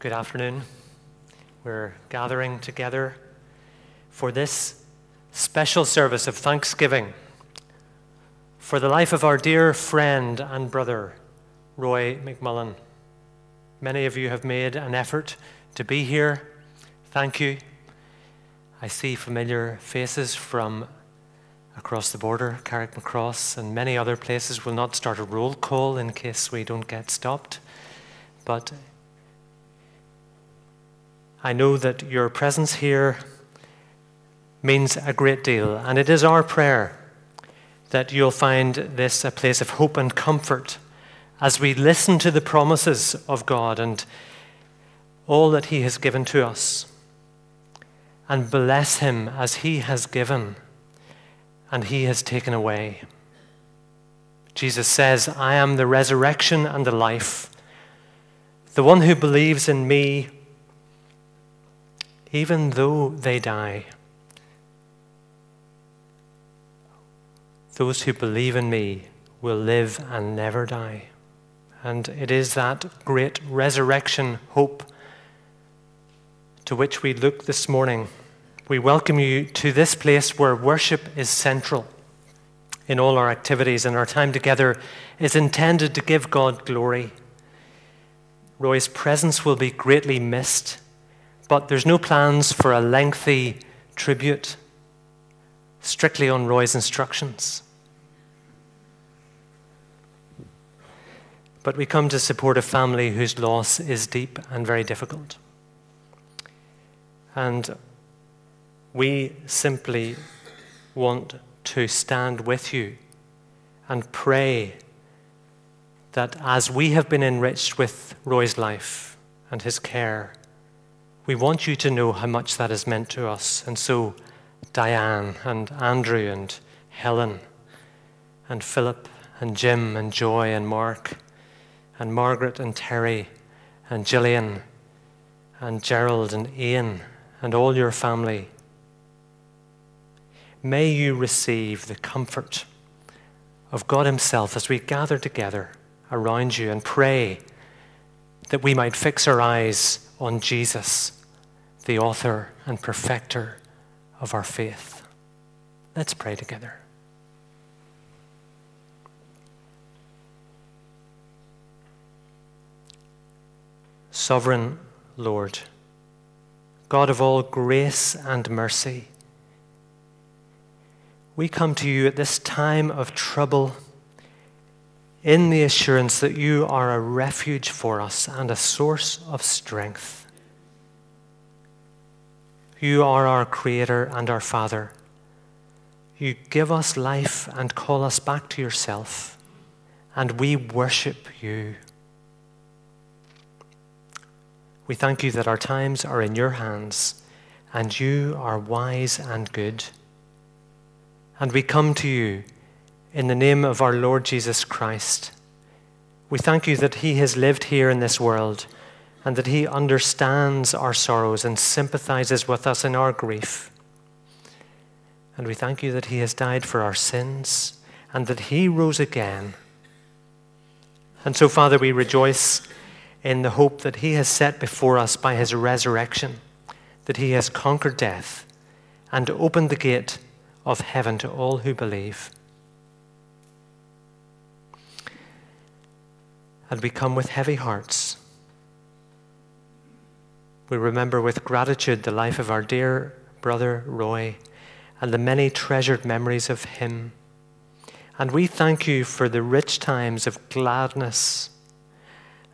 Good afternoon. We're gathering together for this special service of thanksgiving for the life of our dear friend and brother, Roy McMullen. Many of you have made an effort to be here. Thank you. I see familiar faces from across the border, Carrickmacross, and many other places. We'll not start a roll call in case we don't get stopped. But I know that your presence here means a great deal, and it is our prayer that you'll find this a place of hope and comfort as we listen to the promises of God and all that He has given to us, and bless Him as He has given and He has taken away. Jesus says, I am the resurrection and the life. The one who believes in me even though they die. Those who believe in me will live and never die. And it is that great resurrection hope to which we look this morning. We welcome you to this place where worship is central in all our activities, and our time together is intended to give God glory. Roy's presence will be greatly missed but there's no plans for a lengthy tribute, strictly on Roy's instructions. But we come to support a family whose loss is deep and very difficult. And we simply want to stand with you and pray that as we have been enriched with Roy's life and his care, we want you to know how much that has meant to us. And so, Diane and Andrew and Helen and Philip and Jim and Joy and Mark and Margaret and Terry and Gillian and Gerald and Ian and all your family. May you receive the comfort of God Himself as we gather together around you and pray that we might fix our eyes on Jesus the author and perfecter of our faith. Let's pray together. Sovereign Lord, God of all grace and mercy, we come to you at this time of trouble in the assurance that you are a refuge for us and a source of strength. You are our Creator and our Father. You give us life and call us back to yourself, and we worship you. We thank you that our times are in your hands, and you are wise and good. And we come to you in the name of our Lord Jesus Christ. We thank you that he has lived here in this world and that He understands our sorrows and sympathizes with us in our grief. And we thank you that He has died for our sins and that He rose again. And so, Father, we rejoice in the hope that He has set before us by His resurrection, that He has conquered death and opened the gate of heaven to all who believe. And we come with heavy hearts we remember with gratitude the life of our dear brother Roy and the many treasured memories of him. And we thank you for the rich times of gladness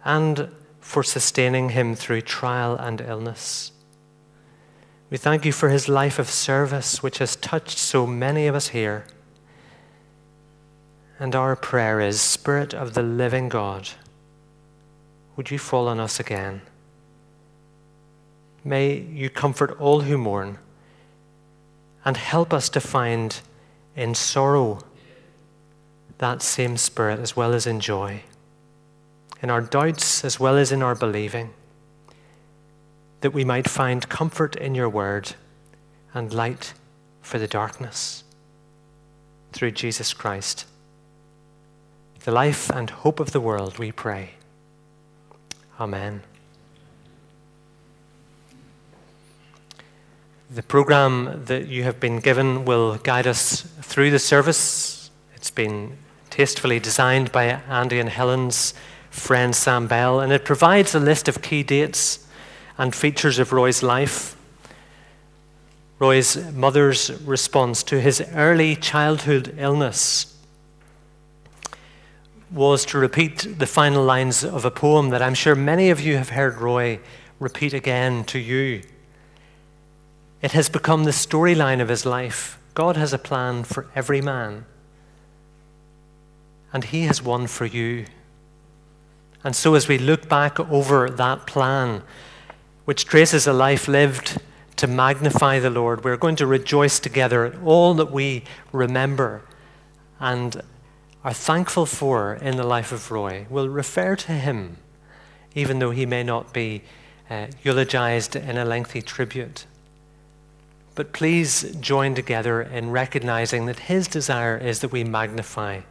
and for sustaining him through trial and illness. We thank you for his life of service, which has touched so many of us here. And our prayer is Spirit of the living God, would you fall on us again? May you comfort all who mourn and help us to find in sorrow that same spirit as well as in joy, in our doubts as well as in our believing, that we might find comfort in your word and light for the darkness through Jesus Christ. The life and hope of the world, we pray. Amen. The program that you have been given will guide us through the service. It's been tastefully designed by Andy and Helen's friend Sam Bell, and it provides a list of key dates and features of Roy's life. Roy's mother's response to his early childhood illness was to repeat the final lines of a poem that I'm sure many of you have heard Roy repeat again to you. It has become the storyline of his life. God has a plan for every man, and He has one for you. And so, as we look back over that plan, which traces a life lived to magnify the Lord, we're going to rejoice together at all that we remember and are thankful for in the life of Roy. We'll refer to him, even though he may not be uh, eulogized in a lengthy tribute. But please join together in recognizing that his desire is that we magnify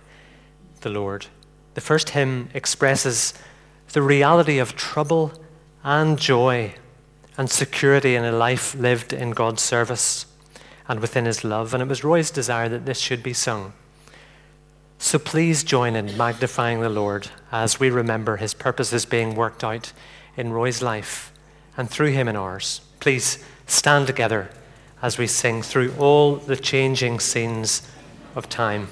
the Lord. The first hymn expresses the reality of trouble and joy and security in a life lived in God's service and within his love. And it was Roy's desire that this should be sung. So please join in magnifying the Lord as we remember his purposes being worked out in Roy's life and through him in ours. Please stand together as we sing through all the changing scenes of time.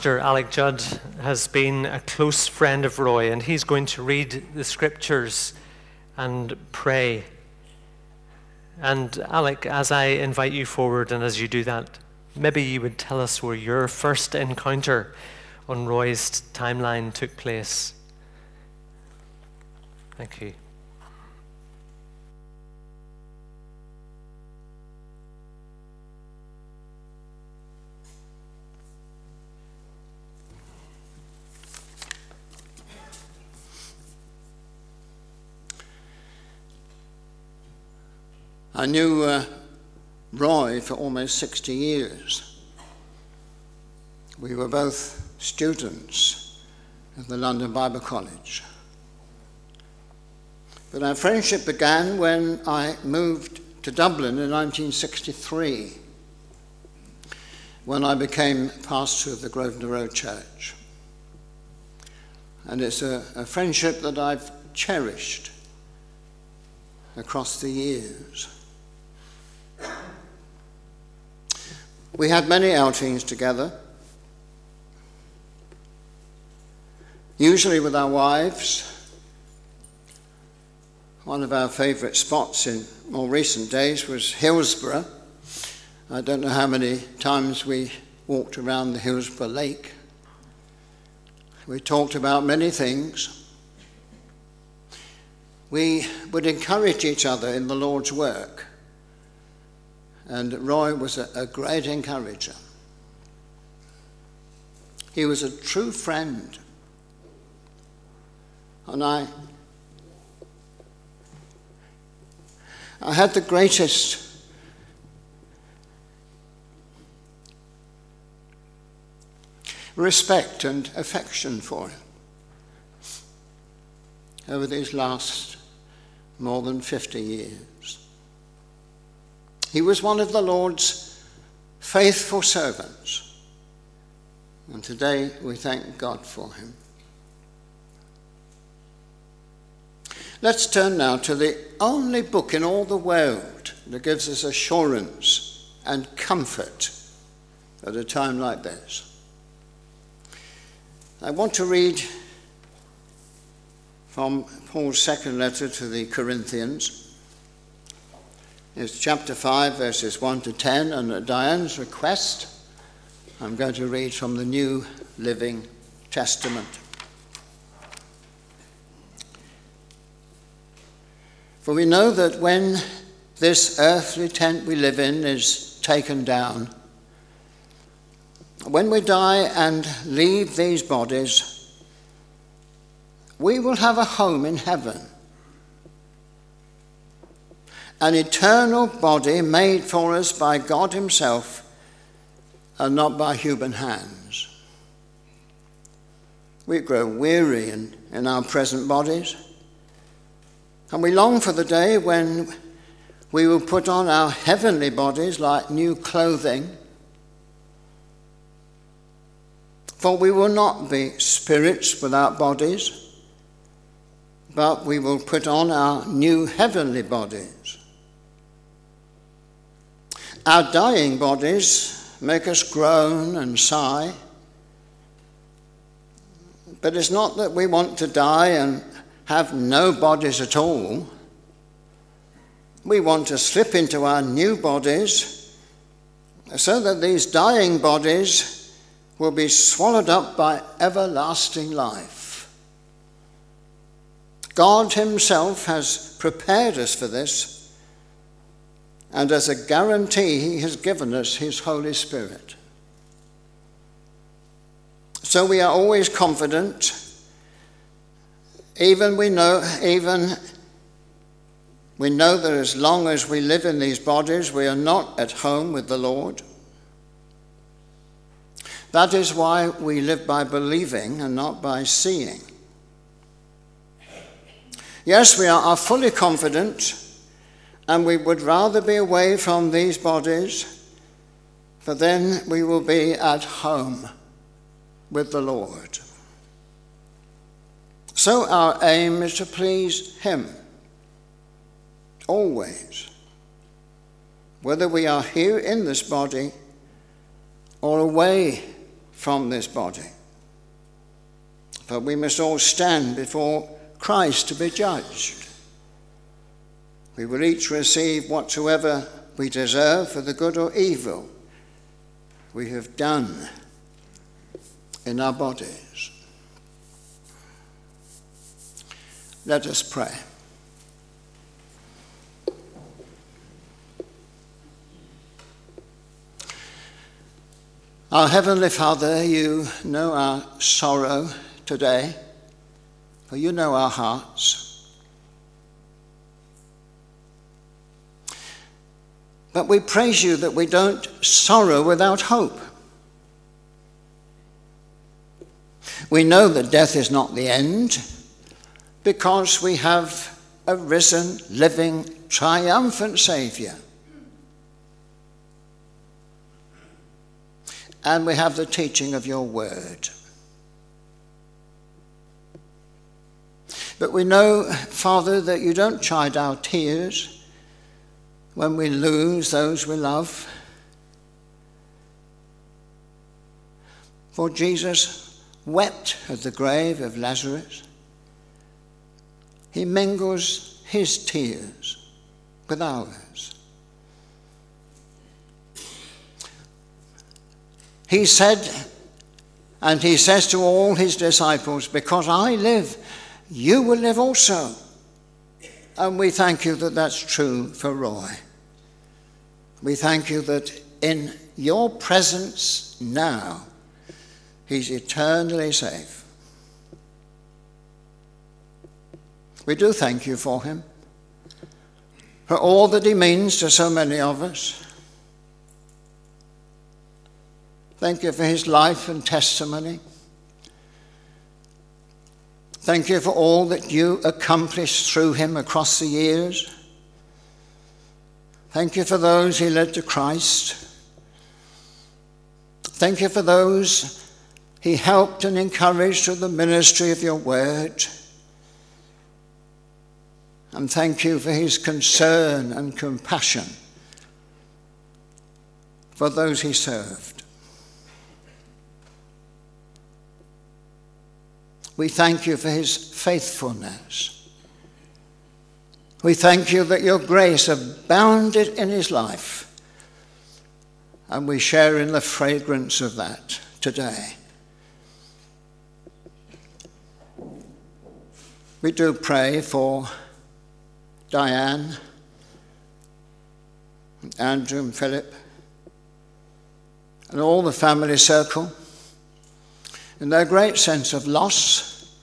Pastor Alec Judd has been a close friend of Roy, and he's going to read the scriptures and pray. And Alec, as I invite you forward and as you do that, maybe you would tell us where your first encounter on Roy's timeline took place. Thank you. I knew uh, Roy for almost 60 years. We were both students at the London Bible College. But our friendship began when I moved to Dublin in 1963, when I became pastor of the Grosvenor Road Church. And it's a, a friendship that I've cherished across the years. We had many outings together, usually with our wives. One of our favourite spots in more recent days was Hillsborough. I don't know how many times we walked around the Hillsborough Lake. We talked about many things. We would encourage each other in the Lord's work. And Roy was a, a great encourager. He was a true friend. And I, I had the greatest respect and affection for him over these last more than 50 years. He was one of the Lord's faithful servants. And today we thank God for him. Let's turn now to the only book in all the world that gives us assurance and comfort at a time like this. I want to read from Paul's second letter to the Corinthians. It's chapter 5, verses 1 to 10, and at Diane's request, I'm going to read from the New Living Testament. For we know that when this earthly tent we live in is taken down, when we die and leave these bodies, we will have a home in heaven an eternal body made for us by God Himself and not by human hands. We grow weary in, in our present bodies, and we long for the day when we will put on our heavenly bodies like new clothing. For we will not be spirits without bodies, but we will put on our new heavenly bodies. Our dying bodies make us groan and sigh. But it's not that we want to die and have no bodies at all. We want to slip into our new bodies so that these dying bodies will be swallowed up by everlasting life. God Himself has prepared us for this and as a guarantee, He has given us His Holy Spirit. So we are always confident, even we know, even we know that as long as we live in these bodies, we are not at home with the Lord. That is why we live by believing and not by seeing. Yes, we are, are fully confident and we would rather be away from these bodies, for then we will be at home with the Lord. So our aim is to please Him, always, whether we are here in this body or away from this body. For we must all stand before Christ to be judged. We will each receive whatsoever we deserve for the good or evil we have done in our bodies. Let us pray. Our Heavenly Father, you know our sorrow today, for you know our hearts. But we praise you that we don't sorrow without hope. We know that death is not the end because we have a risen, living, triumphant Saviour. and we have the teaching of your word. But we know, Father, that you don't chide our tears when we lose those we love. For Jesus wept at the grave of Lazarus. He mingles his tears with ours. He said, and he says to all his disciples, Because I live, you will live also. And we thank you that that's true for Roy. We thank you that in your presence now, he's eternally safe. We do thank you for him, for all that he means to so many of us. Thank you for his life and testimony. Thank you for all that you accomplished through him across the years. Thank you for those he led to Christ. Thank you for those he helped and encouraged through the ministry of your word. And thank you for his concern and compassion for those he served. We thank you for his faithfulness. We thank you that your grace abounded in his life, and we share in the fragrance of that today. We do pray for Diane, Andrew, and Philip, and all the family circle in their great sense of loss.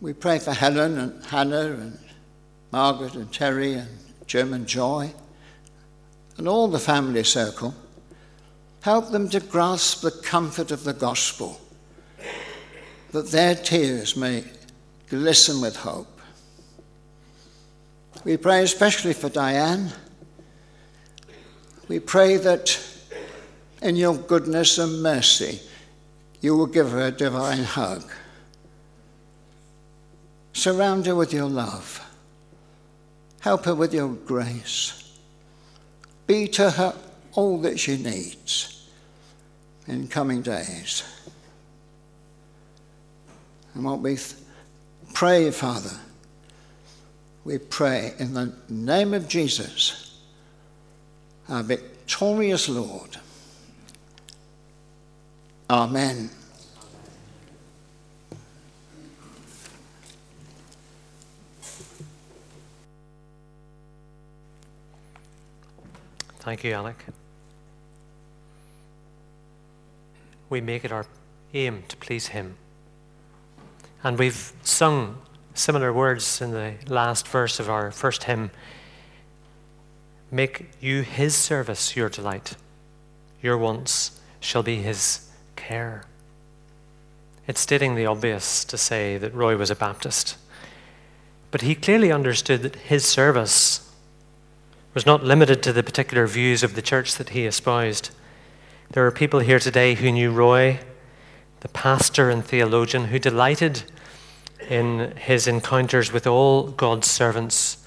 We pray for Helen and Hannah and Margaret and Terry and Jim and Joy and all the family circle. Help them to grasp the comfort of the gospel, that their tears may glisten with hope. We pray especially for Diane. We pray that in your goodness and mercy, you will give her a divine hug. Surround her with your love. Help her with your grace. Be to her all that she needs in coming days. And what we pray, Father, we pray in the name of Jesus, our victorious Lord. Amen. Thank you, Alec. We make it our aim to please Him. And we've sung similar words in the last verse of our first hymn. Make you His service your delight, your wants shall be His care. It's stating the obvious to say that Roy was a Baptist. But he clearly understood that his service was not limited to the particular views of the church that he espoused. There are people here today who knew Roy, the pastor and theologian, who delighted in his encounters with all God's servants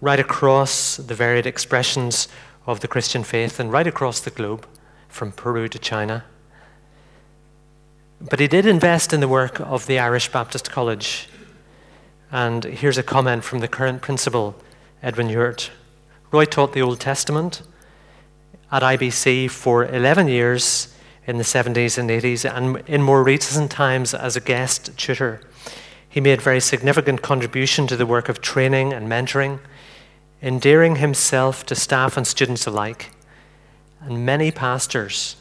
right across the varied expressions of the Christian faith and right across the globe, from Peru to China. But he did invest in the work of the Irish Baptist College. And here's a comment from the current principal, Edwin Ewart. Roy taught the Old Testament at IBC for 11 years in the 70s and 80s, and in more recent times as a guest tutor. He made very significant contribution to the work of training and mentoring, endearing himself to staff and students alike. And many pastors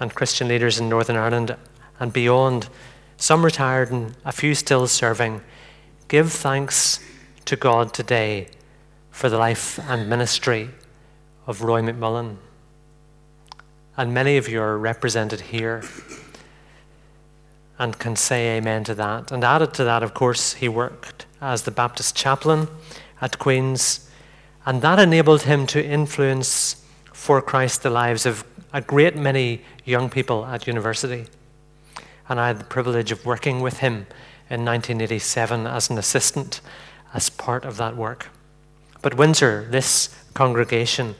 and Christian leaders in Northern Ireland and beyond, some retired and a few still serving, give thanks to God today for the life and ministry of Roy McMullen. And many of you are represented here and can say amen to that. And added to that, of course, he worked as the Baptist chaplain at Queen's, and that enabled him to influence for Christ the lives of a great many young people at university. And I had the privilege of working with him in 1987 as an assistant as part of that work. But Windsor, this congregation,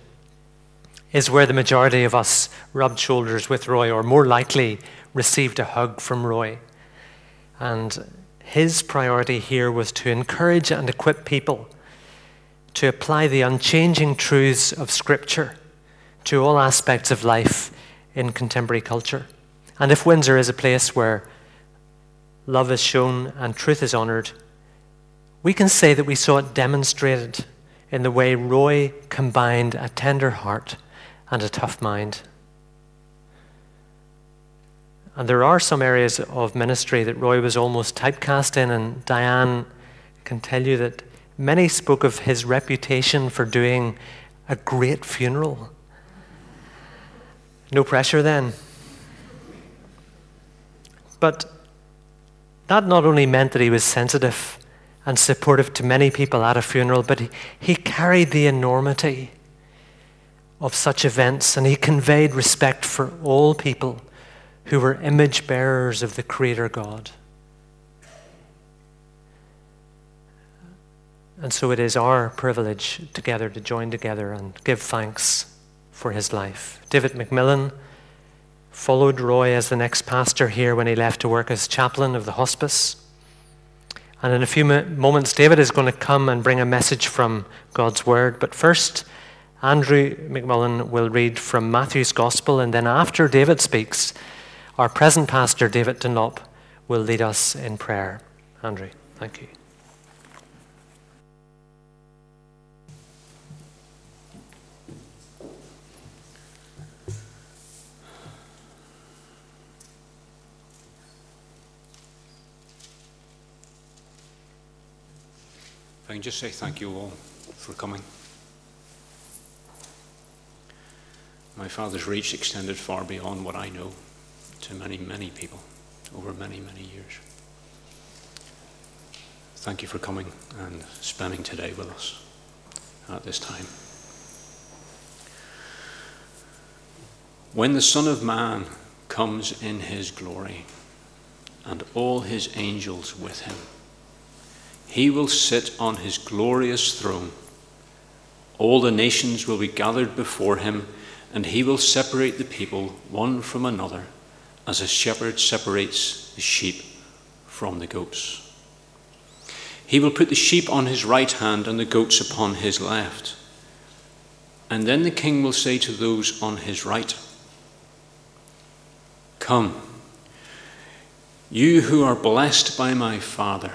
is where the majority of us rubbed shoulders with Roy, or more likely received a hug from Roy. And his priority here was to encourage and equip people to apply the unchanging truths of Scripture to all aspects of life in contemporary culture. And if Windsor is a place where love is shown and truth is honored, we can say that we saw it demonstrated in the way Roy combined a tender heart and a tough mind. And there are some areas of ministry that Roy was almost typecast in, and Diane can tell you that many spoke of his reputation for doing a great funeral. No pressure then. But that not only meant that he was sensitive and supportive to many people at a funeral, but he, he carried the enormity of such events and he conveyed respect for all people who were image bearers of the Creator God. And so it is our privilege together to join together and give thanks for his life. David McMillan followed Roy as the next pastor here when he left to work as chaplain of the hospice. And in a few moments, David is going to come and bring a message from God's Word. But first, Andrew McMullen will read from Matthew's Gospel, and then after David speaks, our present pastor, David Dunlop, will lead us in prayer. Andrew, thank you. Can just say thank you all for coming. My father's reach extended far beyond what I know to many, many people over many, many years. Thank you for coming and spending today with us at this time. When the Son of Man comes in his glory and all his angels with him, he will sit on his glorious throne. All the nations will be gathered before him, and he will separate the people one from another, as a shepherd separates the sheep from the goats. He will put the sheep on his right hand and the goats upon his left. And then the king will say to those on his right, Come, you who are blessed by my Father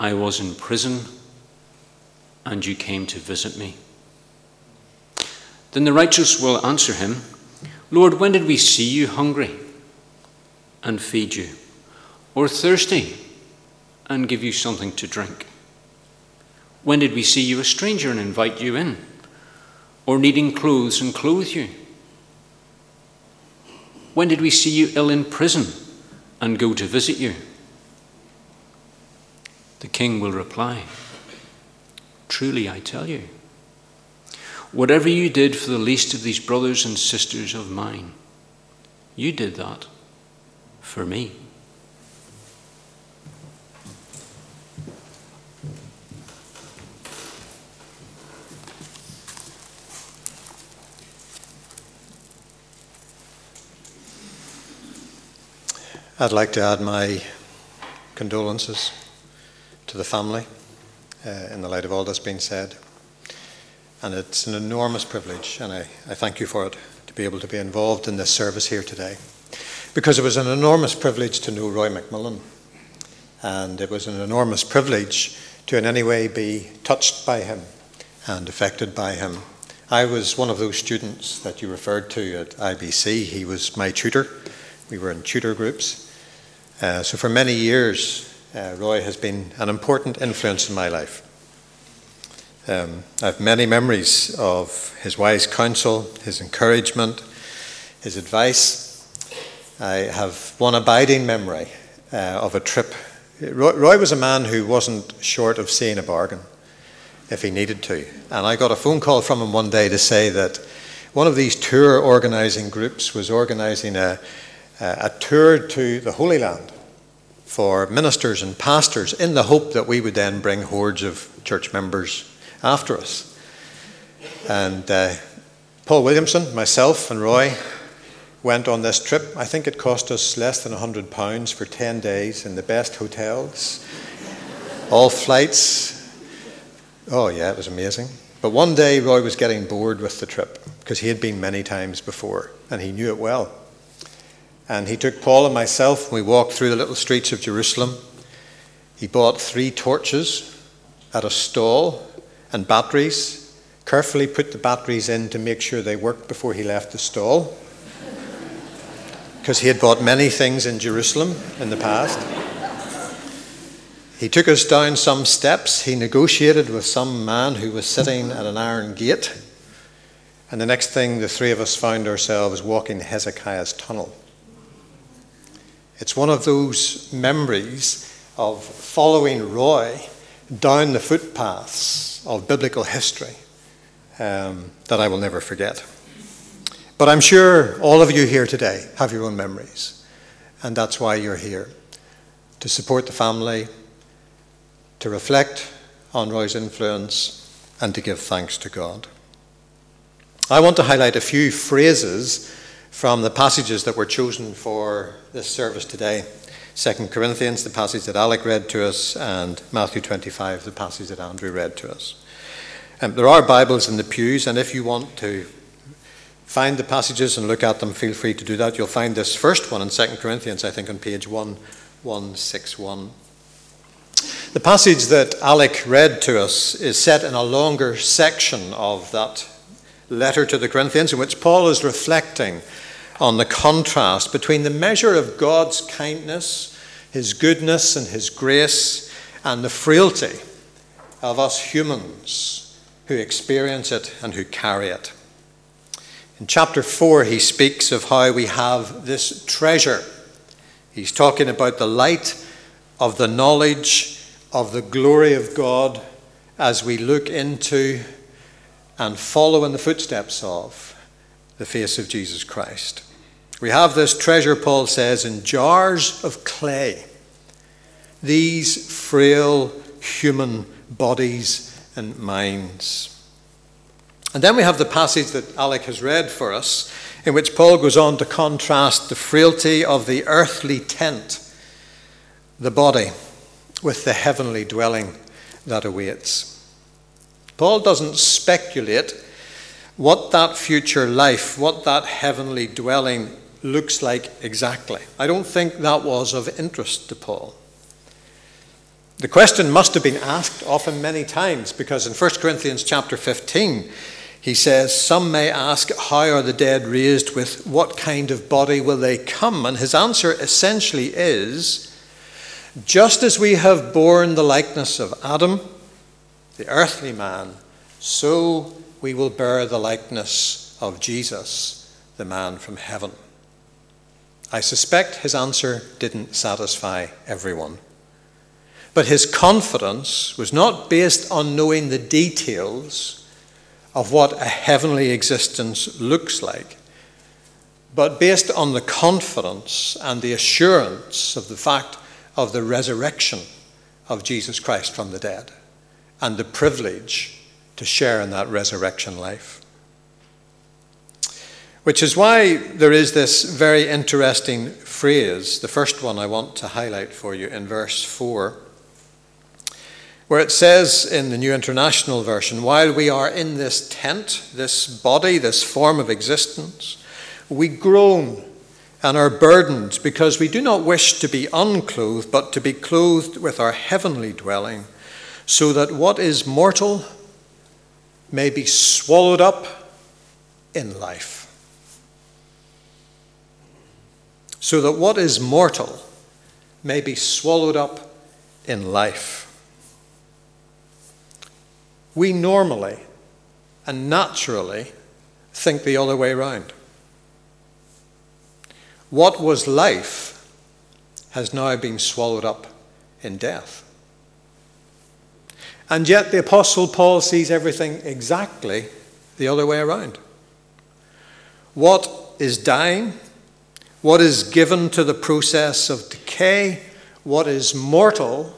I was in prison and you came to visit me. Then the righteous will answer him, Lord, when did we see you hungry and feed you, or thirsty and give you something to drink? When did we see you a stranger and invite you in, or needing clothes and clothe you? When did we see you ill in prison and go to visit you? The king will reply, Truly I tell you, Whatever you did for the least of these brothers and sisters of mine, you did that for me. I'd like to add my condolences to the family uh, in the light of all that's been said. And it's an enormous privilege, and I, I thank you for it, to be able to be involved in this service here today. Because it was an enormous privilege to know Roy McMullen, and it was an enormous privilege to in any way be touched by him and affected by him. I was one of those students that you referred to at IBC. He was my tutor. We were in tutor groups. Uh, so for many years, uh, Roy has been an important influence in my life. Um, I have many memories of his wise counsel, his encouragement, his advice. I have one abiding memory uh, of a trip. Roy, Roy was a man who wasn't short of seeing a bargain if he needed to. And I got a phone call from him one day to say that one of these tour organizing groups was organizing a, a tour to the Holy Land for ministers and pastors in the hope that we would then bring hordes of church members after us. And uh, Paul Williamson, myself, and Roy went on this trip. I think it cost us less than £100 for 10 days in the best hotels, all flights. Oh, yeah, it was amazing. But one day, Roy was getting bored with the trip because he had been many times before and he knew it well. And he took Paul and myself, and we walked through the little streets of Jerusalem. He bought three torches at a stall and batteries, carefully put the batteries in to make sure they worked before he left the stall. Because he had bought many things in Jerusalem in the past. He took us down some steps. He negotiated with some man who was sitting at an iron gate. And the next thing, the three of us found ourselves walking Hezekiah's tunnel. It's one of those memories of following Roy down the footpaths of biblical history um, that I will never forget. But I'm sure all of you here today have your own memories, and that's why you're here to support the family, to reflect on Roy's influence, and to give thanks to God. I want to highlight a few phrases from the passages that were chosen for this service today. 2 Corinthians, the passage that Alec read to us, and Matthew 25, the passage that Andrew read to us. Um, there are Bibles in the pews, and if you want to find the passages and look at them, feel free to do that. You'll find this first one in 2 Corinthians, I think, on page 1161. The passage that Alec read to us is set in a longer section of that letter to the Corinthians, in which Paul is reflecting on the contrast between the measure of God's kindness, His goodness, and His grace, and the frailty of us humans who experience it and who carry it. In chapter 4, he speaks of how we have this treasure. He's talking about the light of the knowledge of the glory of God as we look into and follow in the footsteps of the face of Jesus Christ. We have this treasure, Paul says, in jars of clay. These frail human bodies and minds. And then we have the passage that Alec has read for us, in which Paul goes on to contrast the frailty of the earthly tent, the body, with the heavenly dwelling that awaits. Paul doesn't speculate what that future life, what that heavenly dwelling looks like exactly. I don't think that was of interest to Paul. The question must have been asked often many times because in 1 Corinthians chapter 15 he says, Some may ask, How are the dead raised? With what kind of body will they come? And his answer essentially is, Just as we have borne the likeness of Adam, the earthly man, so we will bear the likeness of Jesus, the man from heaven. I suspect his answer didn't satisfy everyone. But his confidence was not based on knowing the details of what a heavenly existence looks like, but based on the confidence and the assurance of the fact of the resurrection of Jesus Christ from the dead and the privilege to share in that resurrection life. Which is why there is this very interesting phrase, the first one I want to highlight for you in verse 4, where it says in the New International Version, while we are in this tent, this body, this form of existence, we groan and are burdened because we do not wish to be unclothed, but to be clothed with our heavenly dwelling, so that what is mortal may be swallowed up in life. So that what is mortal may be swallowed up in life. We normally and naturally think the other way around. What was life has now been swallowed up in death. And yet the Apostle Paul sees everything exactly the other way around. What is dying, what is given to the process of decay, what is mortal,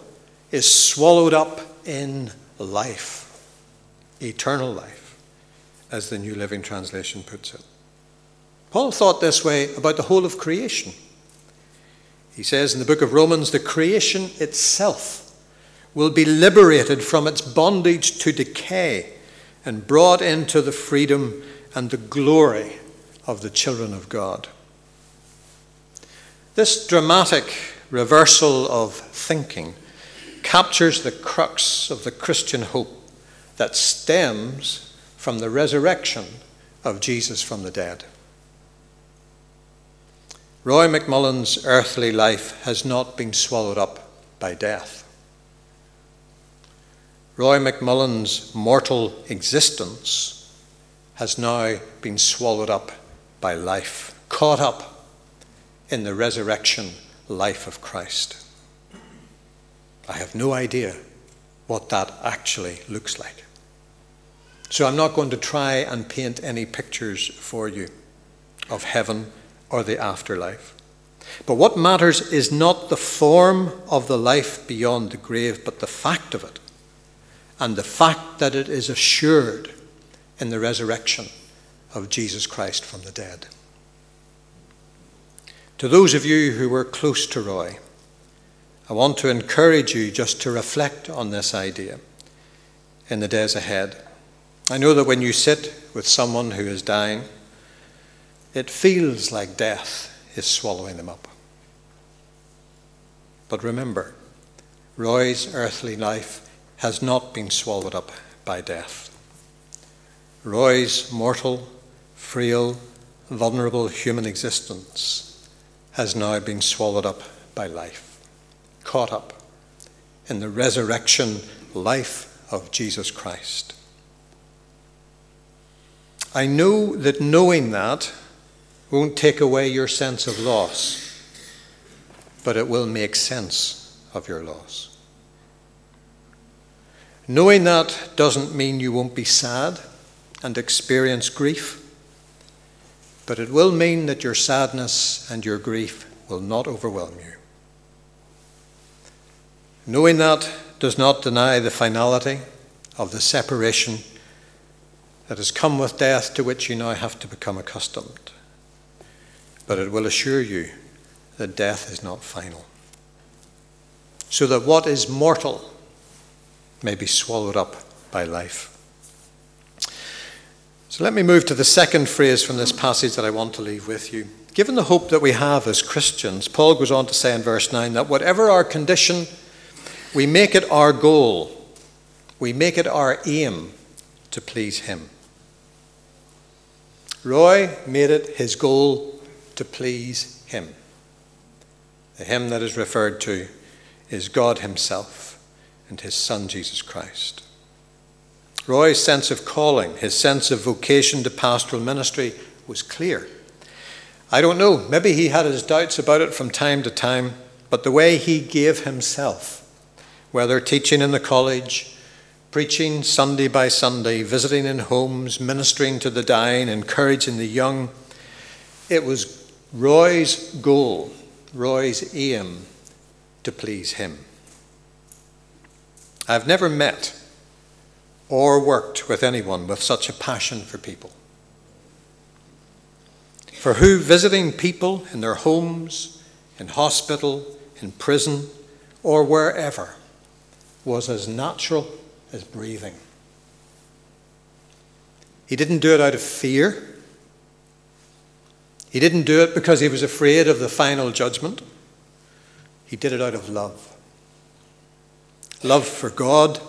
is swallowed up in life, eternal life, as the New Living Translation puts it. Paul thought this way about the whole of creation. He says in the book of Romans, the creation itself will be liberated from its bondage to decay and brought into the freedom and the glory of the children of God. This dramatic reversal of thinking captures the crux of the Christian hope that stems from the resurrection of Jesus from the dead. Roy McMullen's earthly life has not been swallowed up by death. Roy McMullen's mortal existence has now been swallowed up by life, caught up in the resurrection life of Christ. I have no idea what that actually looks like. So I'm not going to try and paint any pictures for you of heaven or the afterlife. But what matters is not the form of the life beyond the grave, but the fact of it, and the fact that it is assured in the resurrection of Jesus Christ from the dead. To those of you who were close to Roy, I want to encourage you just to reflect on this idea in the days ahead. I know that when you sit with someone who is dying, it feels like death is swallowing them up. But remember, Roy's earthly life has not been swallowed up by death. Roy's mortal, frail, vulnerable human existence has now been swallowed up by life, caught up in the resurrection life of Jesus Christ. I know that knowing that won't take away your sense of loss, but it will make sense of your loss. Knowing that doesn't mean you won't be sad and experience grief, but it will mean that your sadness and your grief will not overwhelm you. Knowing that does not deny the finality of the separation that has come with death to which you now have to become accustomed but it will assure you that death is not final. So that what is mortal may be swallowed up by life. So let me move to the second phrase from this passage that I want to leave with you. Given the hope that we have as Christians, Paul goes on to say in verse 9 that whatever our condition, we make it our goal, we make it our aim to please Him. Roy made it his goal to please Him. The Him that is referred to is God Himself and His Son Jesus Christ. Roy's sense of calling, his sense of vocation to pastoral ministry was clear. I don't know, maybe he had his doubts about it from time to time, but the way he gave himself, whether teaching in the college, preaching Sunday by Sunday, visiting in homes, ministering to the dying, encouraging the young. It was Roy's goal, Roy's aim to please him. I've never met or worked with anyone with such a passion for people. For who visiting people in their homes, in hospital, in prison, or wherever was as natural as breathing. He didn't do it out of fear. He didn't do it because he was afraid of the final judgment. He did it out of love love for God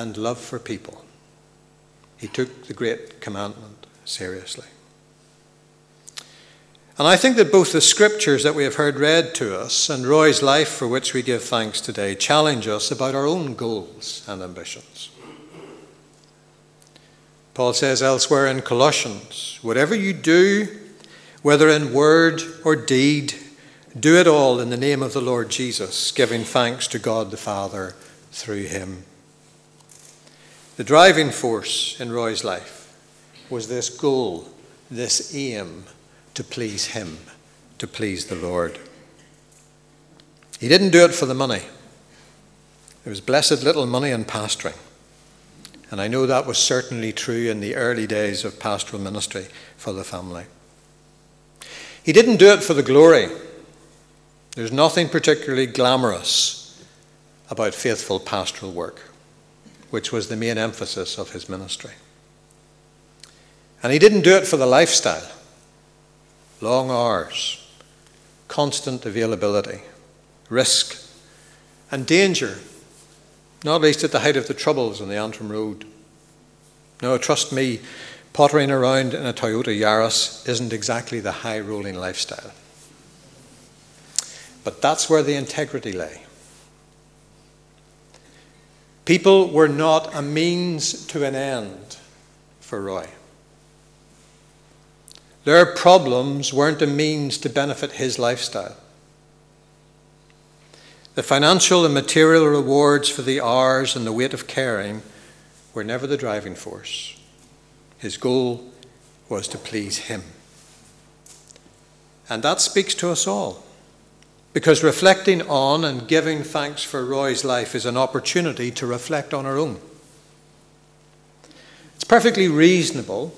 and love for people. He took the great commandment seriously. And I think that both the scriptures that we have heard read to us and Roy's life, for which we give thanks today, challenge us about our own goals and ambitions. Paul says elsewhere in Colossians whatever you do, whether in word or deed, do it all in the name of the Lord Jesus, giving thanks to God the Father through him. The driving force in Roy's life was this goal, this aim to please him, to please the Lord. He didn't do it for the money. There was blessed little money in pastoring. And I know that was certainly true in the early days of pastoral ministry for the family. He didn't do it for the glory. There's nothing particularly glamorous about faithful pastoral work, which was the main emphasis of his ministry. And he didn't do it for the lifestyle long hours, constant availability, risk, and danger, not least at the height of the troubles on the Antrim Road. No, trust me, pottering around in a Toyota Yaris isn't exactly the high rolling lifestyle. But that's where the integrity lay. People were not a means to an end for Roy. Their problems weren't a means to benefit his lifestyle. The financial and material rewards for the hours and the weight of caring were never the driving force. His goal was to please him. And that speaks to us all. Because reflecting on and giving thanks for Roy's life is an opportunity to reflect on our own. It's perfectly reasonable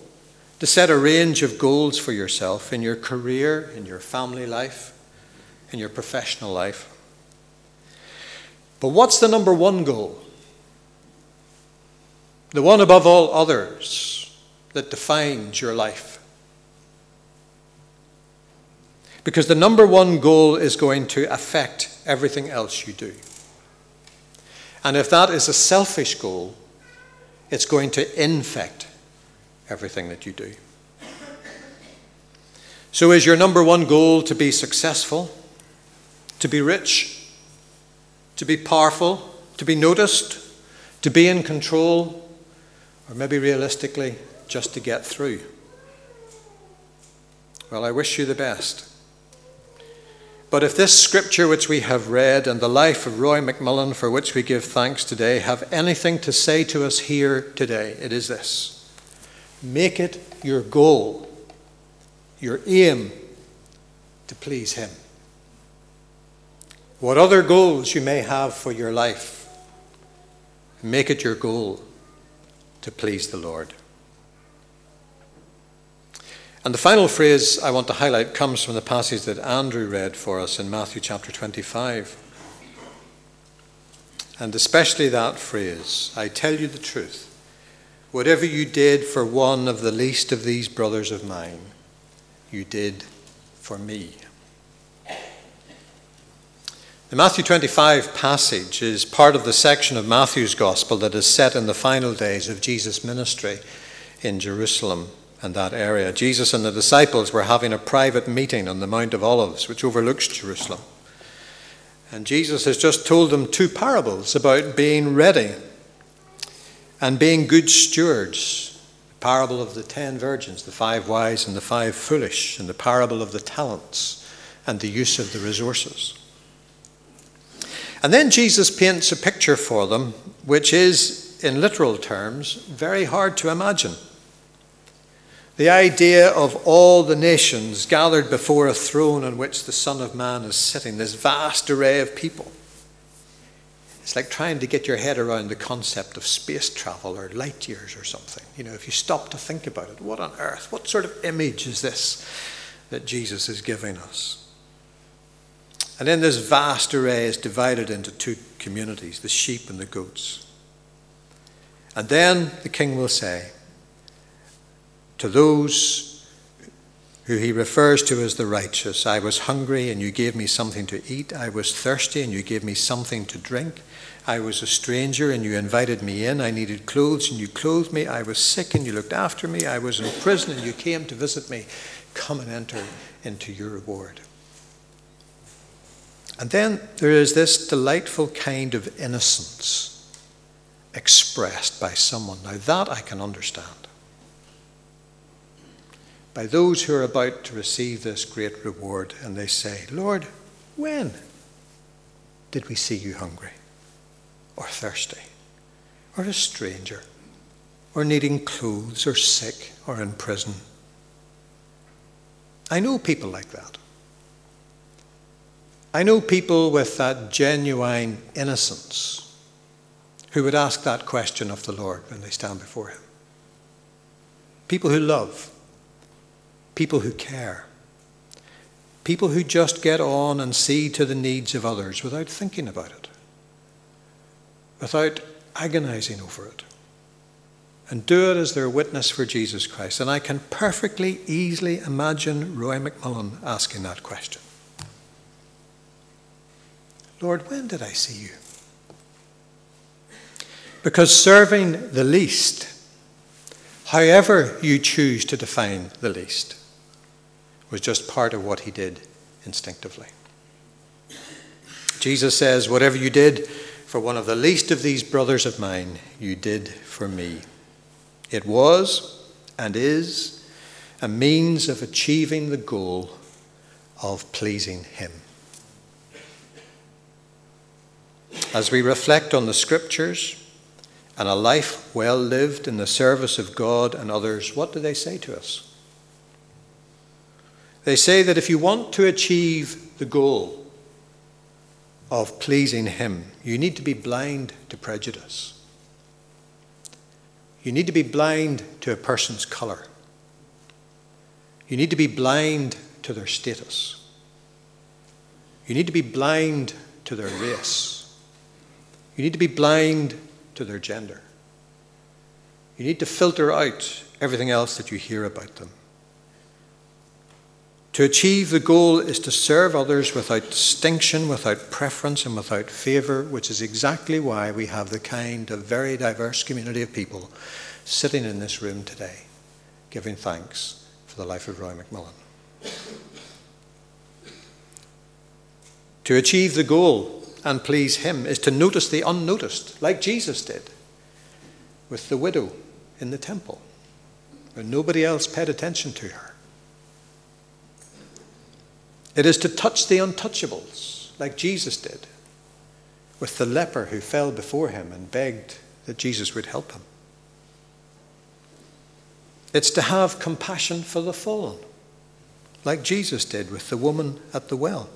to set a range of goals for yourself in your career, in your family life, in your professional life. But what's the number one goal? The one above all others that defines your life. Because the number one goal is going to affect everything else you do. And if that is a selfish goal, it's going to infect everything that you do. So, is your number one goal to be successful, to be rich, to be powerful, to be noticed, to be in control, or maybe realistically, just to get through? Well, I wish you the best. But if this scripture which we have read and the life of Roy McMullen, for which we give thanks today, have anything to say to us here today, it is this make it your goal, your aim to please Him. What other goals you may have for your life, make it your goal to please the Lord. And the final phrase I want to highlight comes from the passage that Andrew read for us in Matthew chapter 25. And especially that phrase I tell you the truth, whatever you did for one of the least of these brothers of mine, you did for me. The Matthew 25 passage is part of the section of Matthew's Gospel that is set in the final days of Jesus' ministry in Jerusalem and that area. Jesus and the disciples were having a private meeting on the Mount of Olives, which overlooks Jerusalem. And Jesus has just told them two parables about being ready and being good stewards. The parable of the ten virgins, the five wise and the five foolish, and the parable of the talents and the use of the resources. And then Jesus paints a picture for them which is, in literal terms, very hard to imagine. The idea of all the nations gathered before a throne on which the Son of Man is sitting, this vast array of people. It's like trying to get your head around the concept of space travel or light years or something. You know, if you stop to think about it, what on earth, what sort of image is this that Jesus is giving us? And then this vast array is divided into two communities the sheep and the goats. And then the king will say, to those who he refers to as the righteous. I was hungry and you gave me something to eat. I was thirsty and you gave me something to drink. I was a stranger and you invited me in. I needed clothes and you clothed me. I was sick and you looked after me. I was in prison and you came to visit me. Come and enter into your reward. And then there is this delightful kind of innocence expressed by someone. Now, that I can understand by those who are about to receive this great reward, and they say, Lord, when did we see you hungry, or thirsty, or a stranger, or needing clothes, or sick, or in prison? I know people like that. I know people with that genuine innocence who would ask that question of the Lord when they stand before Him. People who love people who care, people who just get on and see to the needs of others without thinking about it, without agonizing over it, and do it as their witness for Jesus Christ. And I can perfectly easily imagine Roy McMullen asking that question Lord, when did I see you? Because serving the least, however you choose to define the least, was just part of what he did instinctively. Jesus says, Whatever you did for one of the least of these brothers of mine, you did for me. It was and is a means of achieving the goal of pleasing him. As we reflect on the scriptures and a life well lived in the service of God and others, what do they say to us? They say that if you want to achieve the goal of pleasing Him, you need to be blind to prejudice. You need to be blind to a person's colour. You need to be blind to their status. You need to be blind to their race. You need to be blind to their gender. You need to filter out everything else that you hear about them. To achieve the goal is to serve others without distinction, without preference, and without favour, which is exactly why we have the kind of very diverse community of people sitting in this room today, giving thanks for the life of Roy McMullen. To achieve the goal and please Him is to notice the unnoticed, like Jesus did with the widow in the temple, where nobody else paid attention to her. It is to touch the untouchables, like Jesus did, with the leper who fell before him and begged that Jesus would help him. It's to have compassion for the fallen, like Jesus did with the woman at the well,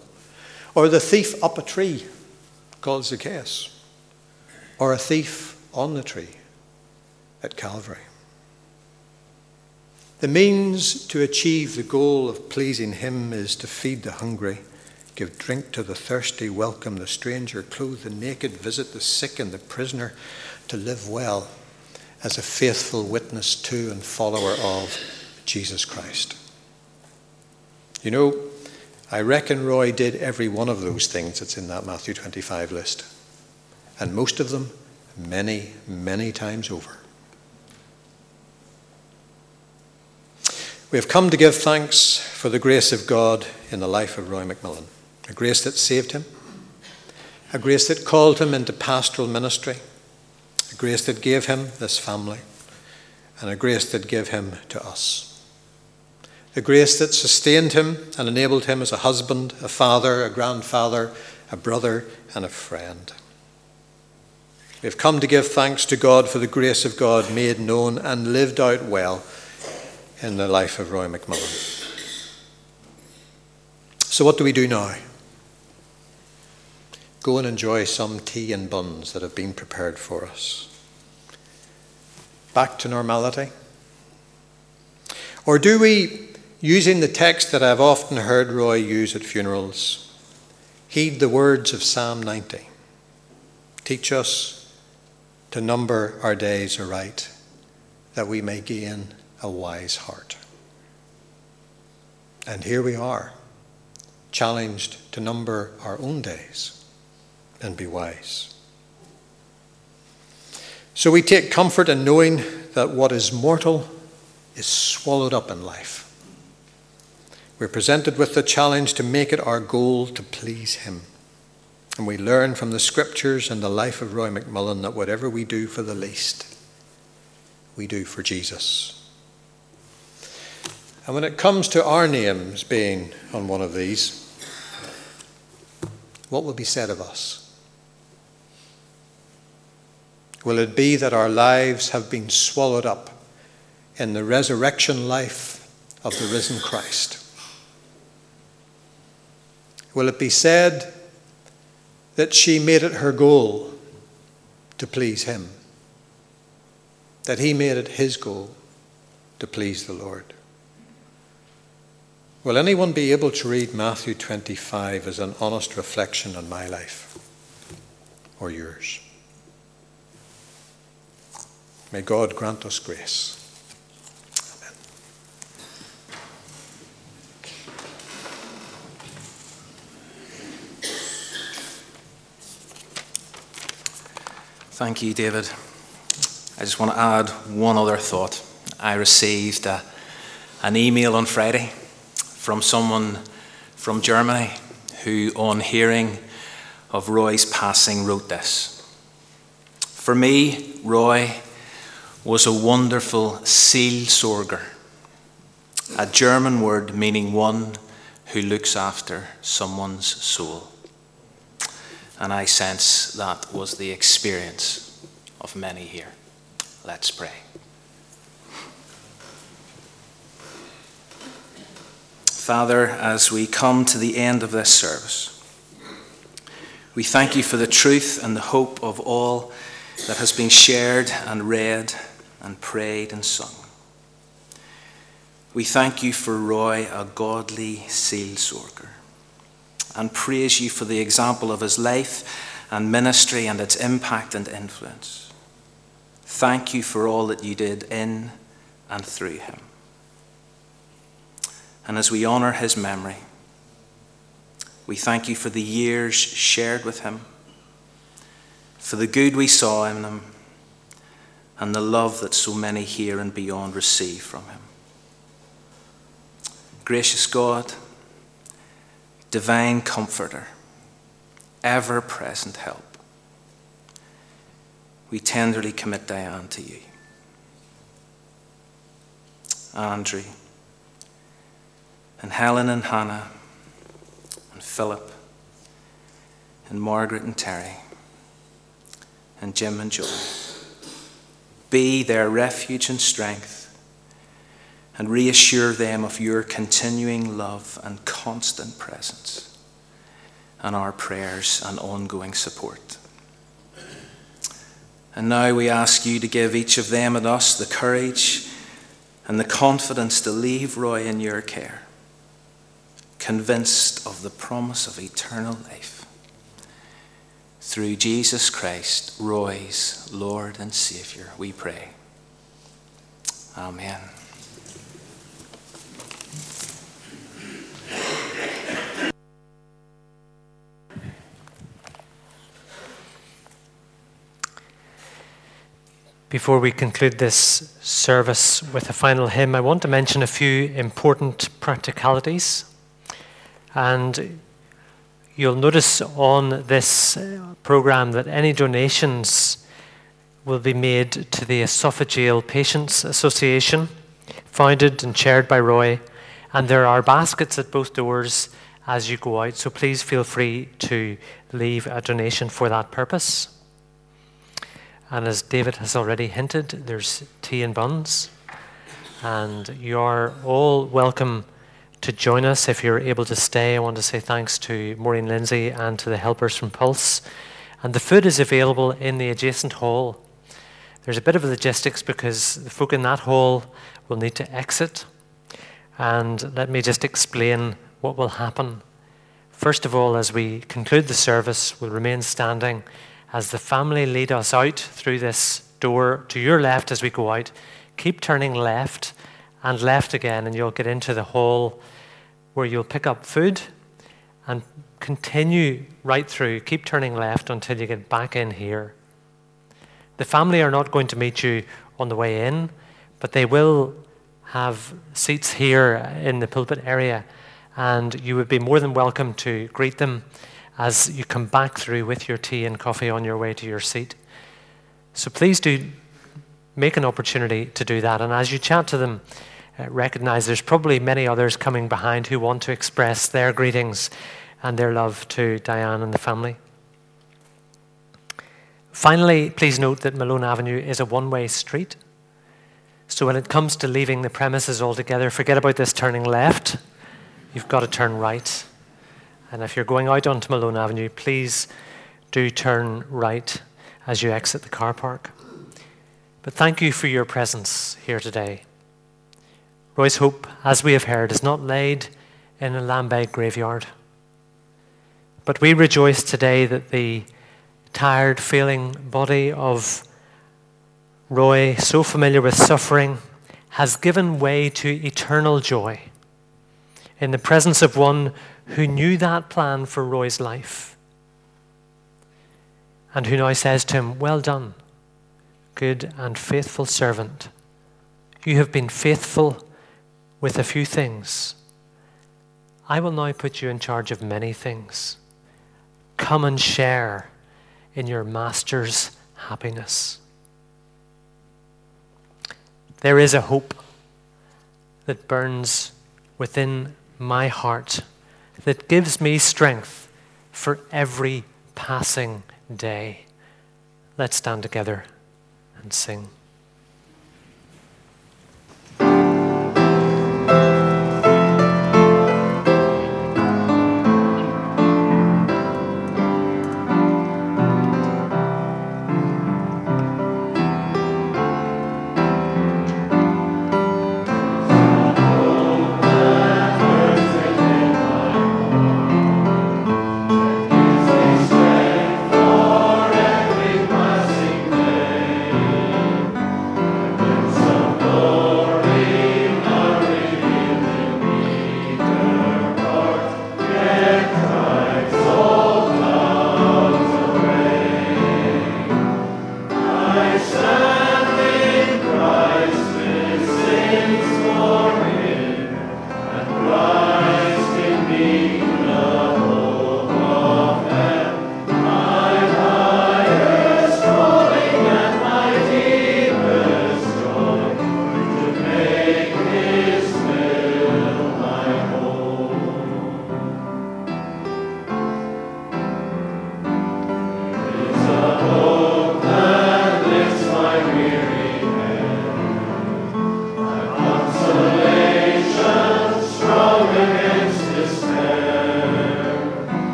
or the thief up a tree called Zacchaeus, or a thief on the tree at Calvary. The means to achieve the goal of pleasing Him is to feed the hungry, give drink to the thirsty, welcome the stranger, clothe the naked, visit the sick and the prisoner, to live well as a faithful witness to and follower of Jesus Christ. You know, I reckon Roy did every one of those things that's in that Matthew 25 list, and most of them many, many times over. We have come to give thanks for the grace of God in the life of Roy McMullen, a grace that saved him, a grace that called him into pastoral ministry, a grace that gave him this family, and a grace that gave him to us. The grace that sustained him and enabled him as a husband, a father, a grandfather, a brother, and a friend. We've come to give thanks to God for the grace of God made known and lived out well in the life of Roy McMullen. So, what do we do now? Go and enjoy some tea and buns that have been prepared for us. Back to normality? Or do we, using the text that I've often heard Roy use at funerals, heed the words of Psalm 90? Teach us to number our days aright, that we may gain a wise heart. And here we are, challenged to number our own days and be wise. So we take comfort in knowing that what is mortal is swallowed up in life. We're presented with the challenge to make it our goal to please Him. And we learn from the scriptures and the life of Roy McMullen that whatever we do for the least, we do for Jesus. And when it comes to our names being on one of these, what will be said of us? Will it be that our lives have been swallowed up in the resurrection life of the risen Christ? Will it be said that she made it her goal to please Him? That He made it His goal to please the Lord? Will anyone be able to read Matthew 25 as an honest reflection on my life or yours? May God grant us grace. Amen. Thank you, David. I just want to add one other thought. I received a, an email on Friday from someone from Germany who, on hearing of Roy's passing, wrote this For me, Roy was a wonderful Seelsorger, a German word meaning one who looks after someone's soul. And I sense that was the experience of many here. Let's pray. Father, as we come to the end of this service, we thank you for the truth and the hope of all that has been shared and read and prayed and sung. We thank you for Roy, a godly seelsorger, and praise you for the example of his life and ministry and its impact and influence. Thank you for all that you did in and through him. And as we honour his memory, we thank you for the years shared with him, for the good we saw in him and the love that so many here and beyond receive from him. Gracious God, divine comforter, ever present help, we tenderly commit Diane to you. Andrew, and Helen and Hannah, and Philip, and Margaret and Terry, and Jim and Joy be their refuge and strength, and reassure them of your continuing love and constant presence, and our prayers and ongoing support. And now we ask you to give each of them and us the courage and the confidence to leave Roy in your care, convinced of the promise of eternal life through Jesus Christ, Roy's Lord and Savior, we pray. Amen. Before we conclude this service with a final hymn, I want to mention a few important practicalities. And You'll notice on this uh, program that any donations will be made to the Esophageal Patients Association, founded and chaired by Roy. And there are baskets at both doors as you go out, so please feel free to leave a donation for that purpose. And as David has already hinted, there's tea and buns. And you're all welcome to join us if you're able to stay. I want to say thanks to Maureen Lindsay and to the helpers from Pulse. And the food is available in the adjacent hall. There's a bit of logistics because the folk in that hall will need to exit. And let me just explain what will happen. First of all, as we conclude the service, we'll remain standing as the family lead us out through this door to your left as we go out. Keep turning left and left again, and you'll get into the hall where you'll pick up food and continue right through. Keep turning left until you get back in here. The family are not going to meet you on the way in, but they will have seats here in the pulpit area, and you would be more than welcome to greet them as you come back through with your tea and coffee on your way to your seat. So please do make an opportunity to do that. And as you chat to them, Uh, recognize there's probably many others coming behind who want to express their greetings and their love to Diane and the family. Finally, please note that Malone Avenue is a one way street. So when it comes to leaving the premises altogether, forget about this turning left. You've got to turn right. And if you're going out onto Malone Avenue, please do turn right as you exit the car park. But thank you for your presence here today. Roy's hope, as we have heard, is not laid in a Lambeg graveyard. But we rejoice today that the tired, failing body of Roy, so familiar with suffering, has given way to eternal joy in the presence of one who knew that plan for Roy's life and who now says to him, Well done, good and faithful servant. You have been faithful with a few things. I will now put you in charge of many things. Come and share in your master's happiness. There is a hope that burns within my heart that gives me strength for every passing day. Let's stand together and sing.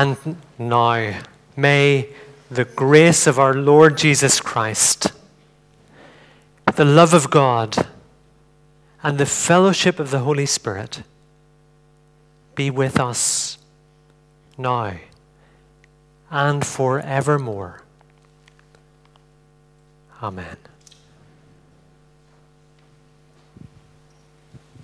And now. May the grace of our Lord Jesus Christ, the love of God, and the fellowship of the Holy Spirit be with us now and forevermore. Amen.